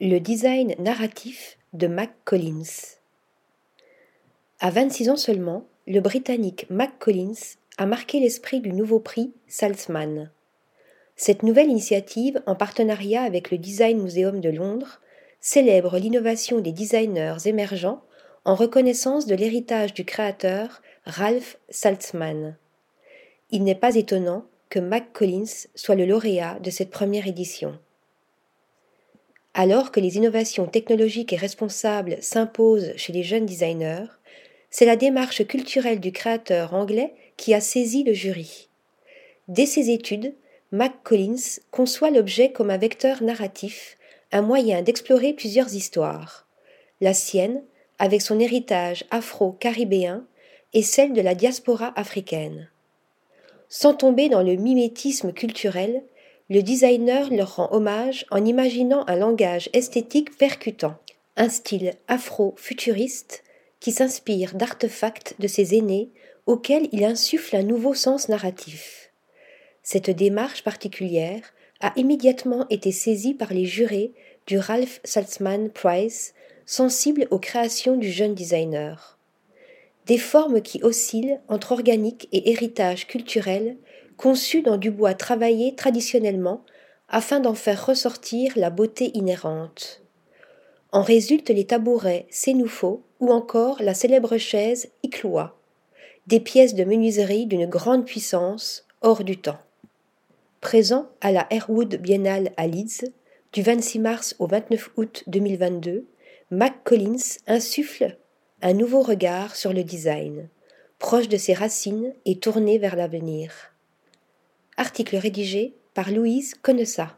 Le design narratif de Mac Collins. À 26 ans seulement, le Britannique Mac Collins a marqué l'esprit du nouveau prix Salzman. Cette nouvelle initiative, en partenariat avec le Design Museum de Londres, célèbre l'innovation des designers émergents en reconnaissance de l'héritage du créateur Ralph Salzman. Il n'est pas étonnant que Mac Collins soit le lauréat de cette première édition. Alors que les innovations technologiques et responsables s'imposent chez les jeunes designers, c'est la démarche culturelle du créateur anglais qui a saisi le jury. Dès ses études, Mac Collins conçoit l'objet comme un vecteur narratif, un moyen d'explorer plusieurs histoires. La sienne, avec son héritage afro-caribéen, et celle de la diaspora africaine. Sans tomber dans le mimétisme culturel, le designer leur rend hommage en imaginant un langage esthétique percutant, un style afro-futuriste qui s'inspire d'artefacts de ses aînés auxquels il insuffle un nouveau sens narratif. Cette démarche particulière a immédiatement été saisie par les jurés du Ralph Salzman Prize, sensibles aux créations du jeune designer. Des formes qui oscillent entre organique et héritage culturel conçu dans du bois travaillé traditionnellement afin d'en faire ressortir la beauté inhérente. En résultent les tabourets Sénoufo ou encore la célèbre chaise Icloa, des pièces de menuiserie d'une grande puissance hors du temps. Présent à la Airwood Biennale à Leeds, du 26 mars au 29 août 2022, Mac Collins insuffle un nouveau regard sur le design, proche de ses racines et tourné vers l'avenir. Article rédigé par Louise Connessa.